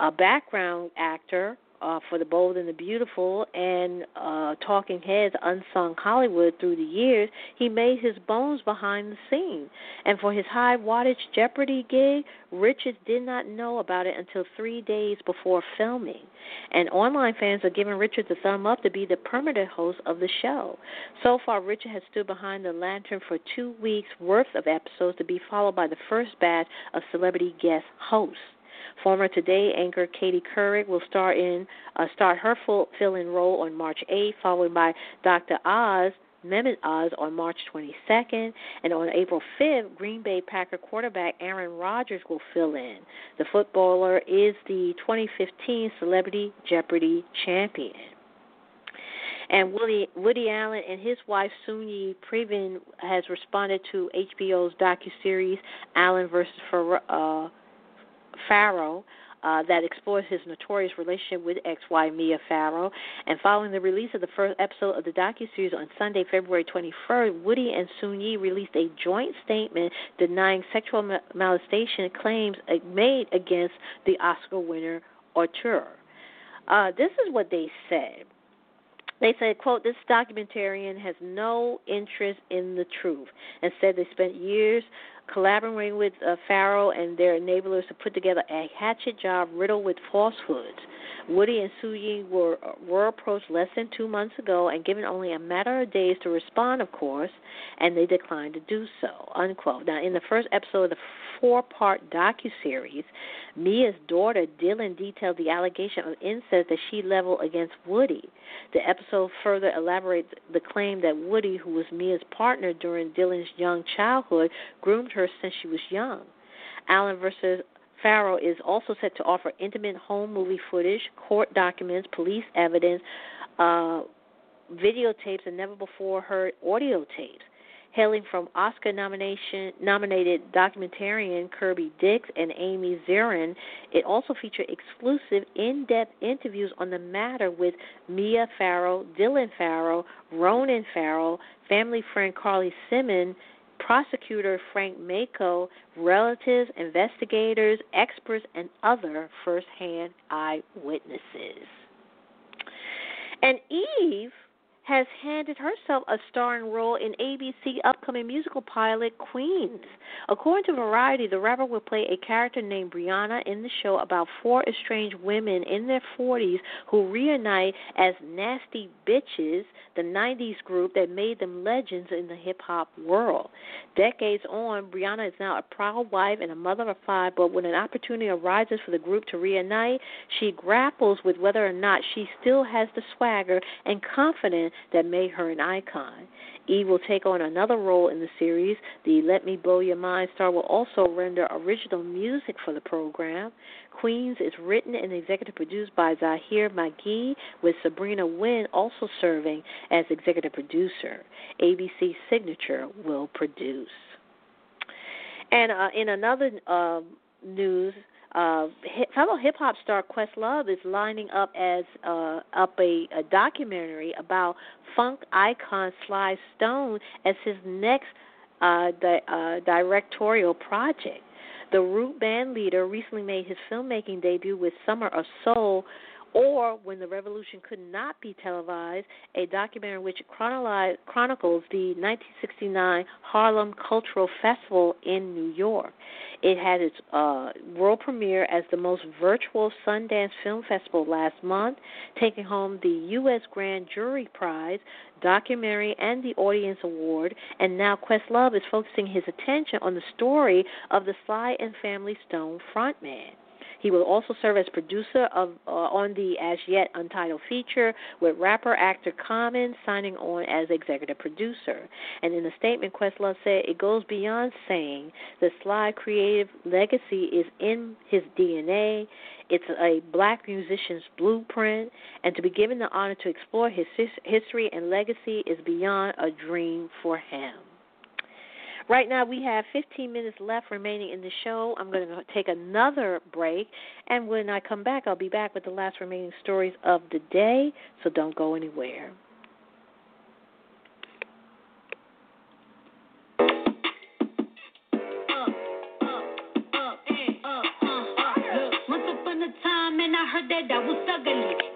a background actor uh, for The Bold and the Beautiful and uh, Talking Heads, Unsung Hollywood through the years, he made his bones behind the scene. And for his high wattage Jeopardy gig, Richards did not know about it until three days before filming. And online fans are giving Richards a thumb up to be the permanent host of the show. So far, Richard has stood behind the lantern for two weeks worth of episodes to be followed by the first batch of celebrity guest hosts. Former Today anchor Katie Couric will star in uh, start her full fill-in role on March 8th, followed by Dr. Oz Mehmet Oz on March 22nd, and on April 5th, Green Bay Packer quarterback Aaron Rodgers will fill in. The footballer is the 2015 Celebrity Jeopardy champion. And Woody, Woody Allen and his wife Soon-Yi Previn has responded to HBO's docu-series Allen versus uh, Farrow uh, that explores his notorious relationship with ex-wife Mia Farrow. And following the release of the first episode of the docuseries on Sunday, February 23rd, Woody and Soon-Yi released a joint statement denying sexual molestation claims made against the Oscar winner auteur. Uh, this is what they said. They said, quote, this documentarian has no interest in the truth and said they spent years collaborating with uh, Farrow and their enablers to put together a hatchet job riddled with falsehoods. Woody and Soon-Yi were were approached less than two months ago and given only a matter of days to respond, of course, and they declined to do so. Unquote. Now, in the first episode of the four-part docu-series, Mia's daughter Dylan detailed the allegation of incest that she leveled against Woody. The episode further elaborates the claim that Woody, who was Mia's partner during Dylan's young childhood, groomed her since she was young. Allen versus Farrow is also set to offer intimate home movie footage, court documents, police evidence, uh, videotapes, and never before heard audio tapes. Hailing from Oscar nomination nominated documentarian Kirby Dick and Amy Ziering, it also featured exclusive in-depth interviews on the matter with Mia Farrow, Dylan Farrow, Ronan Farrow, family friend Carly Simon, prosecutor Frank Maco, relatives, investigators, experts, and other first-hand eyewitnesses. And Eve has handed herself a starring role in ABC upcoming musical pilot Queens. According to Variety, the rapper will play a character named Brianna in the show about four estranged women in their 40s who reunite as Nasty Bitches, the 90s group that made them legends in the hip hop world. Decades on, Brianna is now a proud wife and a mother of five, but when an opportunity arises for the group to reunite, she grapples with whether or not she still has the swagger and confidence that made her an icon. Eve will take on another role in the series. The Let Me Blow Your Mind star will also render original music for the program. Queens is written and executive produced by Zahir McGhee, with Sabrina Wind also serving as executive producer. ABC Signature will produce. And uh, in another uh, news, uh, fellow hip hop star Questlove is lining up as uh, up a, a documentary about funk icon Sly Stone as his next uh, di- uh, directorial project. The Root band leader recently made his filmmaking debut with Summer of Soul, or When the Revolution Could Not Be Televised, a documentary which chronicles the 1969 Harlem Cultural Festival in New York. It had its uh, world premiere as the most virtual Sundance Film Festival last month, taking home the U.S. Grand Jury Prize, Documentary, and the Audience Award. And now Questlove is focusing his attention on the story of the Sly and Family Stone frontman. He will also serve as producer of uh, on the as yet untitled feature, with rapper actor Common signing on as executive producer. And in a statement, Questlove said it goes beyond saying the Sly creative legacy is in his DNA. It's a black musician's blueprint, and to be given the honor to explore his history and legacy is beyond a dream for him. Right now, we have 15 minutes left remaining in the show. I'm going to take another break, and when I come back, I'll be back with the last remaining stories of the day, so don't go anywhere. I heard that I was ugly.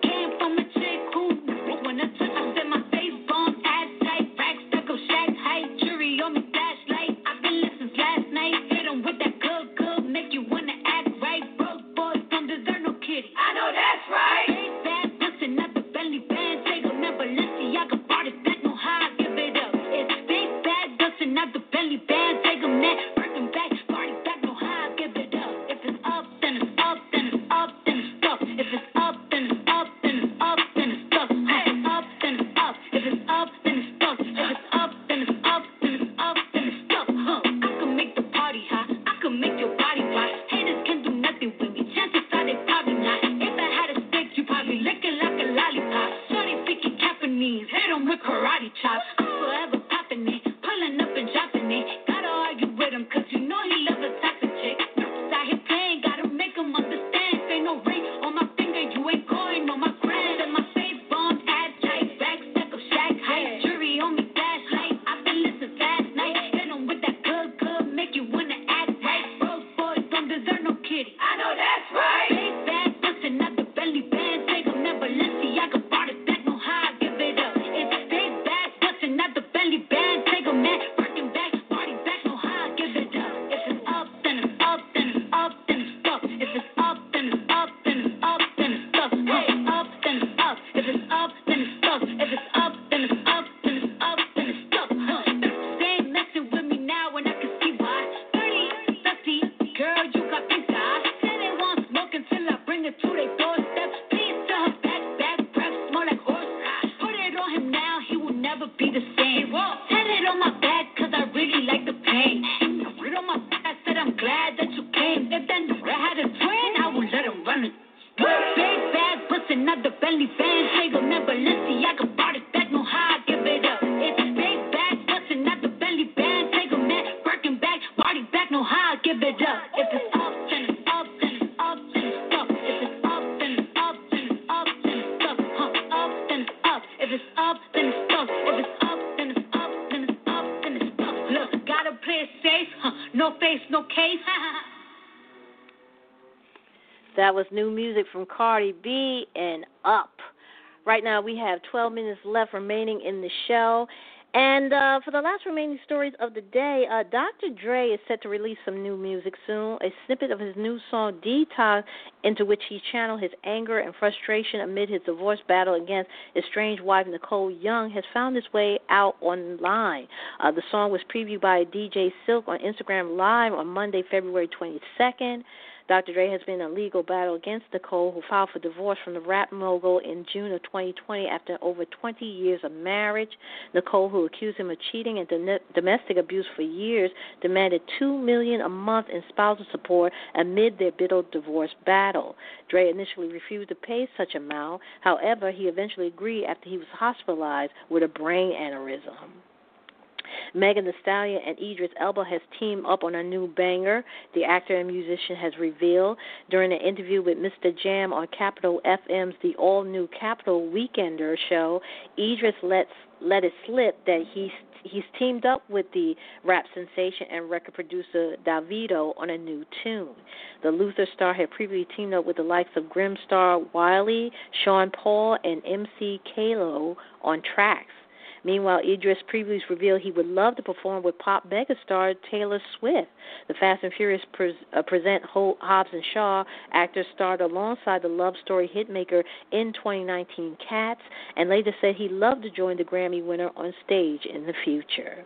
No face, no case. *laughs* That was new music from Cardi B and Up. Right now, we have 12 minutes left remaining in the show. And uh, for the last remaining stories of the day, uh, Dr. Dre is set to release some new music soon. A snippet of his new song Detox, into which he channeled his anger and frustration amid his divorce battle against estranged wife Nicole Young, has found its way out online. Uh, the song was previewed by DJ Silk on Instagram Live on Monday, February 22nd. Dr. Dre has been in a legal battle against Nicole, who filed for divorce from the rap mogul in June of 2020 after over 20 years of marriage. Nicole, who accused him of cheating and dom- domestic abuse for years, demanded 2 million a month in spousal support amid their bitter divorce battle. Dre initially refused to pay such amount. However, he eventually agreed after he was hospitalized with a brain aneurysm. Megan Thee Stallion and Idris Elba has teamed up on a new banger. The actor and musician has revealed during an interview with Mr. Jam on Capital FM's The All New Capital Weekender show. Idris lets let it slip that he's he's teamed up with the rap sensation and record producer Davido on a new tune. The Luther star had previously teamed up with the likes of Grimstar Wiley, Sean Paul, and MC Kalo on tracks. Meanwhile, Idris previously revealed he would love to perform with pop megastar Taylor Swift. The Fast and Furious pre- uh, present Hobbs and Shaw actor starred alongside the love story hitmaker in 2019 Cats, and later said he'd love to join the Grammy winner on stage in the future.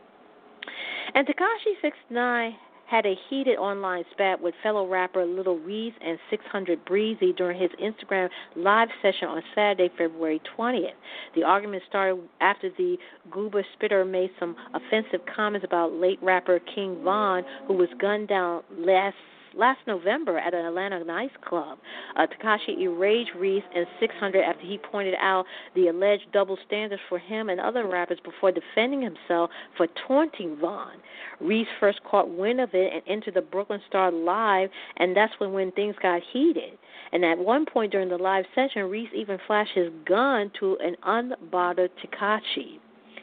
And Tekashi 69 had a heated online spat with fellow rapper Little Reese and 600 Breezy during his Instagram live session on Saturday, February 20th. The argument started after the Gooba Spitter made some offensive comments about late rapper King Von, who was gunned down last last November at an Atlanta nightclub. Uh, Tekashi enraged Reese and 600 after he pointed out the alleged double standards for him and other rappers before defending himself for taunting Von. Reese first caught wind of it and entered the Brooklyn Star live, and that's when, when things got heated. And at one point during the live session, Reese even flashed his gun to an unbothered Tekashi.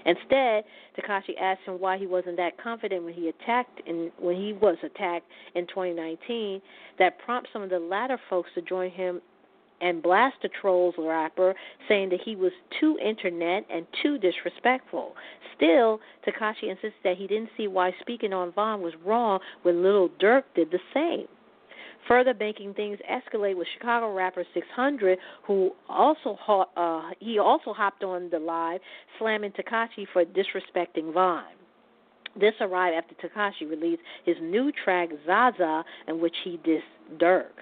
Instead, Tekashi asked him why he wasn't that confident when he attacked in when he was attacked in 2019. That prompted some of the latter folks to join him and blast the trolls rapper, saying that he was too internet and too disrespectful. Still, Tekashi insisted that he didn't see why speaking on Von was wrong when Little Durk did the same. Further making things escalate with Chicago rapper 600, who also uh, he also hopped on the live, slamming Tekashi for disrespecting Von. This arrived after Tekashi released his new track Zaza, in which he dissed Durk.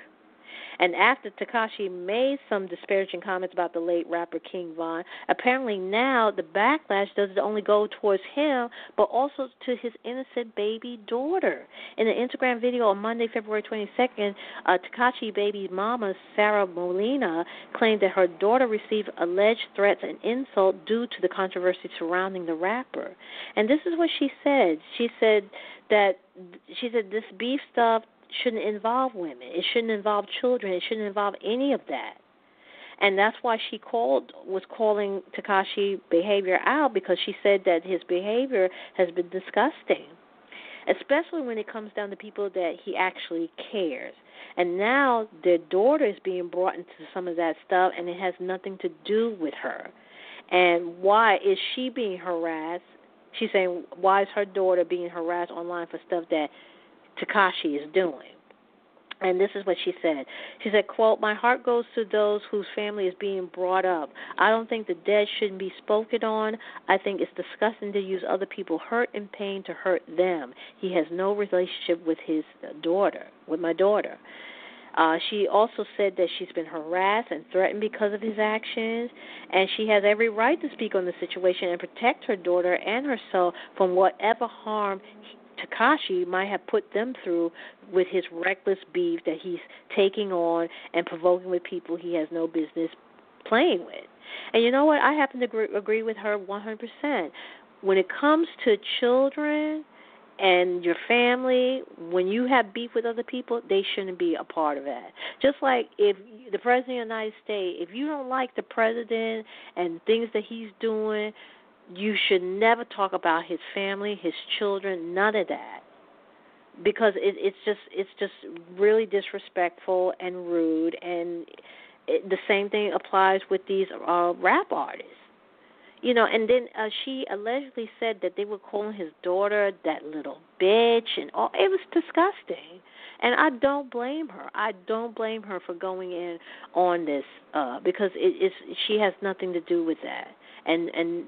And after Tekashi made some disparaging comments about the late rapper King Von, apparently now the backlash doesn't only go towards him, but also to his innocent baby daughter. In an Instagram video on Monday, February 22nd, uh, Tekashi baby's mama, Sara Molina, claimed that her daughter received alleged threats and insult due to the controversy surrounding the rapper. And this is what she said. She said that she said this beef stuff shouldn't involve women. It shouldn't involve children. It shouldn't involve any of that. And that's why she called was calling Tekashi behavior out because she said that his behavior has been disgusting. Especially when it comes down to people that he actually cares. And now their daughter is being brought into some of that stuff and it has nothing to do with her. And why is she being harassed? She's saying why is her daughter being harassed online for stuff that Tekashi is doing. And this is what she said. She said, quote, My heart goes to those whose family is being brought up. I don't think the dead shouldn't be spoken on. I think it's disgusting to use other people hurt and pain to hurt them. He has no relationship with his daughter, with my daughter. Uh, she also said that she's been harassed and threatened because of his actions, and she has every right to speak on the situation and protect her daughter and herself from whatever harm Tekashi might have put them through with his reckless beef that he's taking on and provoking with people he has no business playing with. And you know what? I happen to agree, with her 100%. When it comes to children and your family, when you have beef with other people, they shouldn't be a part of that. Just like if the president of the United States, if you don't like the president and things that he's doing, you should never talk about his family, his children, none of that. Because it, it's just it's just really disrespectful and rude, and it, the same thing applies with these uh, rap artists. You know, and then uh, she allegedly said that they were calling his daughter that little bitch, and all. It was disgusting, and I don't blame her. I don't blame her for going in on this uh, because it is she has nothing to do with that, and and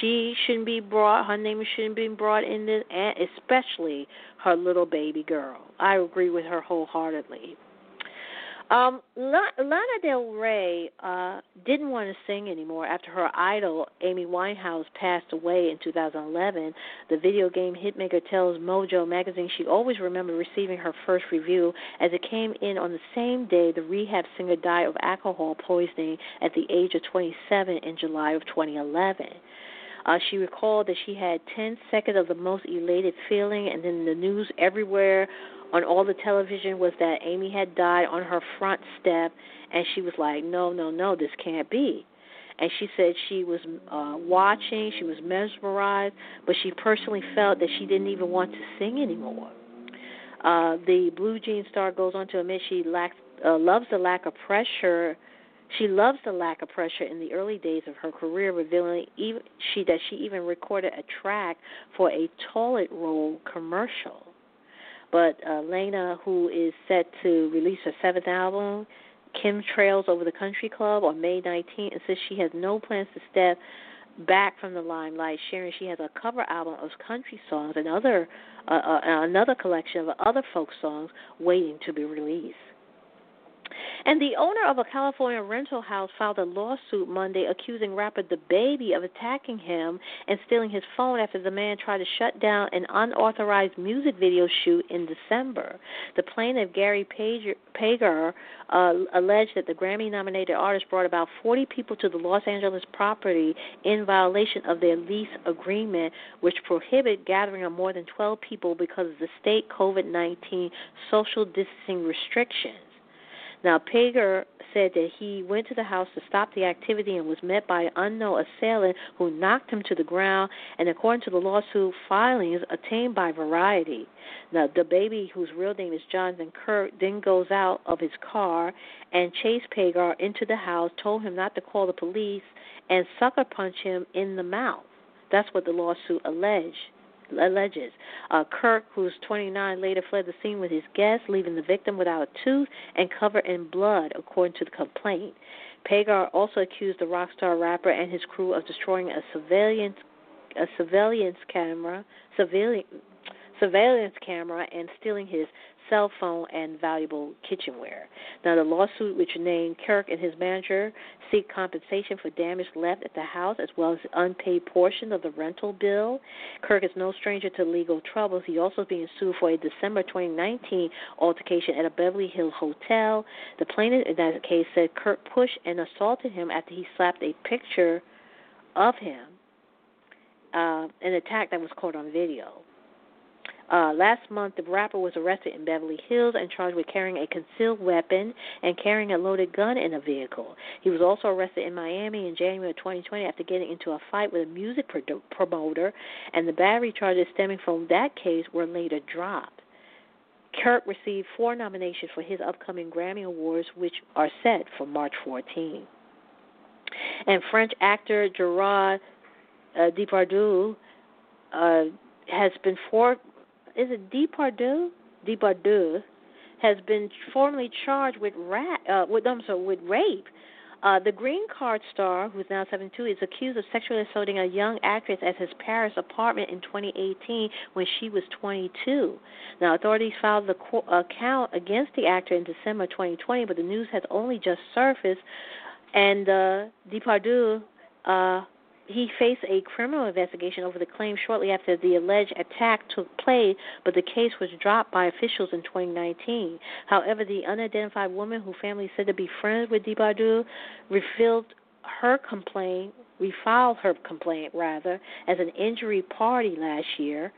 she shouldn't be brought her name shouldn't be brought in this and especially her little baby girl. I agree with her wholeheartedly um lana del rey uh didn't want to sing anymore after her idol amy winehouse passed away in 2011 the video game hitmaker tells mojo magazine she always remembered receiving her first review as it came in on the same day the rehab singer died of alcohol poisoning at the age of 27 in july of 2011 uh, she recalled that she had 10 seconds of the most elated feeling, and then the news everywhere on all the television was that Amy had died on her front step, and she was like, no, no, no, this can't be. And she said she was uh, watching, she was mesmerized, but she personally felt that she didn't even want to sing anymore. Uh, the Blue Jean star goes on to admit she lacks, uh, loves the lack of pressure she loves the lack of pressure in the early days of her career, revealing even, she that she even recorded a track for a toilet roll commercial. But uh, Lana, who is set to release her seventh album, Kim Trails Over the Country Club on May 19th, and says she has no plans to step back from the limelight, sharing she has a cover album of country songs and other uh, uh, another collection of other folk songs waiting to be released. And the owner of a California rental house filed a lawsuit Monday accusing rapper The Baby of attacking him and stealing his phone after the man tried to shut down an unauthorized music video shoot in December. The plaintiff, Gary Pagar, uh, alleged that the Grammy nominated artist brought about 40 people to the Los Angeles property in violation of their lease agreement, which prohibit gathering of more than 12 people because of the state COVID 19 social distancing restrictions. Now, Pagar said that he went to the house to stop the activity and was met by an unknown assailant who knocked him to the ground, and according to the lawsuit filings obtained by Variety. Now, DaBaby, whose real name is Jonathan Kirk, then goes out of his car and chased Pagar into the house, told him not to call the police, and sucker punched him in the mouth. That's what the lawsuit alleged alleges. Uh, Kirk, who's 29, later fled the scene with his guests, leaving the victim without a tooth and covered in blood, according to the complaint. Pagar also accused the rock star rapper and his crew of destroying a surveillance a surveillance camera, surveillance surveillance camera and stealing his cell phone, and valuable kitchenware. Now, the lawsuit, which named Kirk and his manager, seek compensation for damage left at the house as well as the unpaid portion of the rental bill. Kirk is no stranger to legal troubles. He also is being sued for a December 2019 altercation at a Beverly Hills hotel. The plaintiff in that case said Kirk pushed and assaulted him after he slapped a picture of him, uh, an attack that was caught on video. Uh, last month, the rapper was arrested in Beverly Hills and charged with carrying a concealed weapon and carrying a loaded gun in a vehicle. He was also arrested in Miami in January of 2020 after getting into a fight with a music pro- promoter, and the battery charges stemming from that case were later dropped. Kirk received four nominations for his upcoming Grammy Awards, which are set for March 14. And French actor Gerard uh, Depardieu uh, has been for is it Depardieu? Depardieu has been formally charged with rat uh, with I'm sorry, with rape. Uh, the Green Card star, who's now 72, is accused of sexually assaulting a young actress at his Paris apartment in 2018 when she was 22. Now, authorities filed the co- account against the actor in December 2020, but the news has only just surfaced. And uh, Depardieu uh, he faced a criminal investigation over the claim shortly after the alleged attack took place, but the case was dropped by officials in 2019. However, the unidentified woman who family said to be friends with Depardieu refilled her complaint, refiled her complaint rather, as an injury party last year,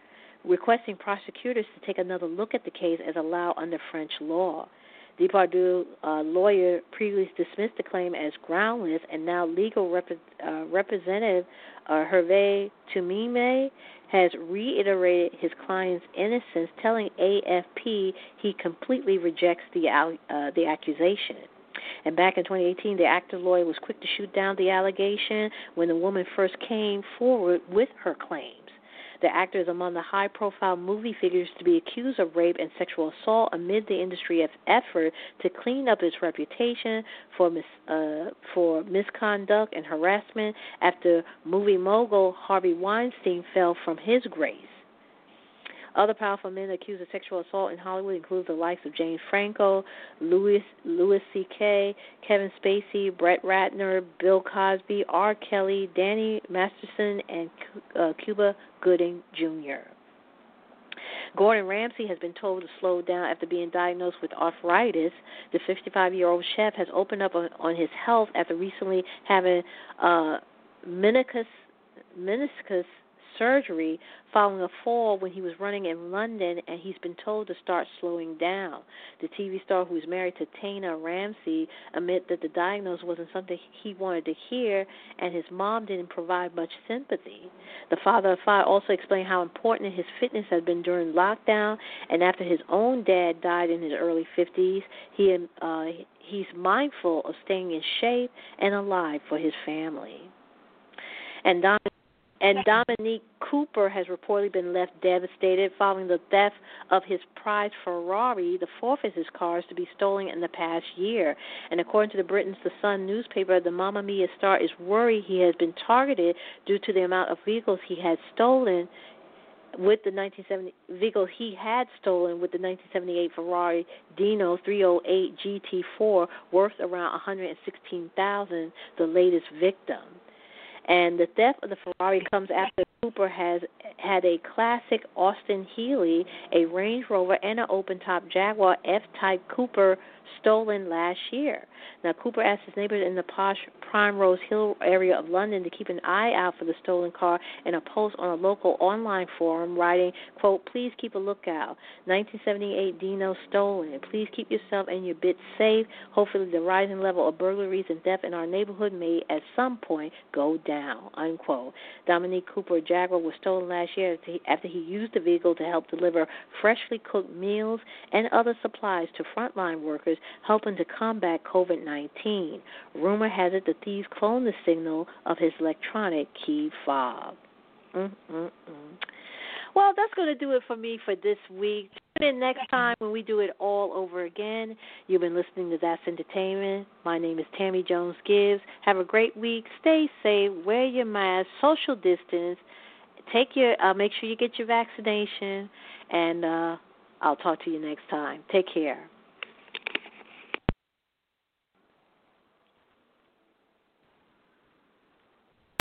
requesting prosecutors to take another look at the case as allowed under French law. Depardieu uh, lawyer previously dismissed the claim as groundless, and now legal rep- uh, representative uh, Hervé Temime has reiterated his client's innocence, telling AFP he completely rejects the uh, the accusation. And back in 2018, the actor lawyer was quick to shoot down the allegation when the woman first came forward with her claim. The actor is among the high profile movie figures to be accused of rape and sexual assault amid the industry's effort to clean up its reputation for mis, uh, for misconduct and harassment after movie mogul Harvey Weinstein fell from his grace. Other powerful men accused of sexual assault in Hollywood include the likes of James Franco, Louis Louis C.K., Kevin Spacey, Brett Ratner, Bill Cosby, R. Kelly, Danny Masterson, and uh, Cuba Gooding Jr. Gordon Ramsay has been told to slow down after being diagnosed with arthritis. The 55 year old chef has opened up on, on his health after recently having uh, meniscus, meniscus surgery following a fall when he was running in London, and he's been told to start slowing down. The TV star, who is married to Tana Ramsay, admit that the diagnosis wasn't something he wanted to hear, and his mom didn't provide much sympathy. The father of five also explained how important his fitness had been during lockdown, and after his own dad died in his early 50s, he uh, he's mindful of staying in shape and alive for his family. And Don and Dominic Cooper has reportedly been left devastated following the theft of his prized Ferrari, the fourth of his cars to be stolen in the past year. And according to the Britain's The Sun newspaper, the Mamma Mia star is worried he has been targeted due to the amount of vehicles he has stolen with the 1970 vehicle he had stolen with the 1978 Ferrari Dino 308 GT4 worth around 116,000 the latest victim. And the theft of the Ferrari comes after Cooper has had a classic Austin Healey, a Range Rover, and an open top Jaguar F Type Cooper stolen last year. Now, Cooper asked his neighbors in the posh Primrose Hill area of London to keep an eye out for the stolen car in a post on a local online forum, writing, quote, please keep a lookout. 1978 Dino stolen. Please keep yourself and your bits safe. Hopefully the rising level of burglaries and theft in our neighborhood may at some point go down, unquote. Dominic Cooper Jaguar was stolen last year after he used the vehicle to help deliver freshly cooked meals and other supplies to frontline workers helping to combat COVID 19. Rumor has it the thieves cloned the signal of his electronic key fob. Mm-mm-mm. Well, that's going to do it for me for this week. Tune in next time when we do it all over again. You've been listening to That's Entertainment. My name is Tammy Jones Gibbs. Have a great week. Stay safe. Wear your mask. Social distance. Take your. Uh, make sure you get your vaccination. And uh, I'll talk to you next time. Take care.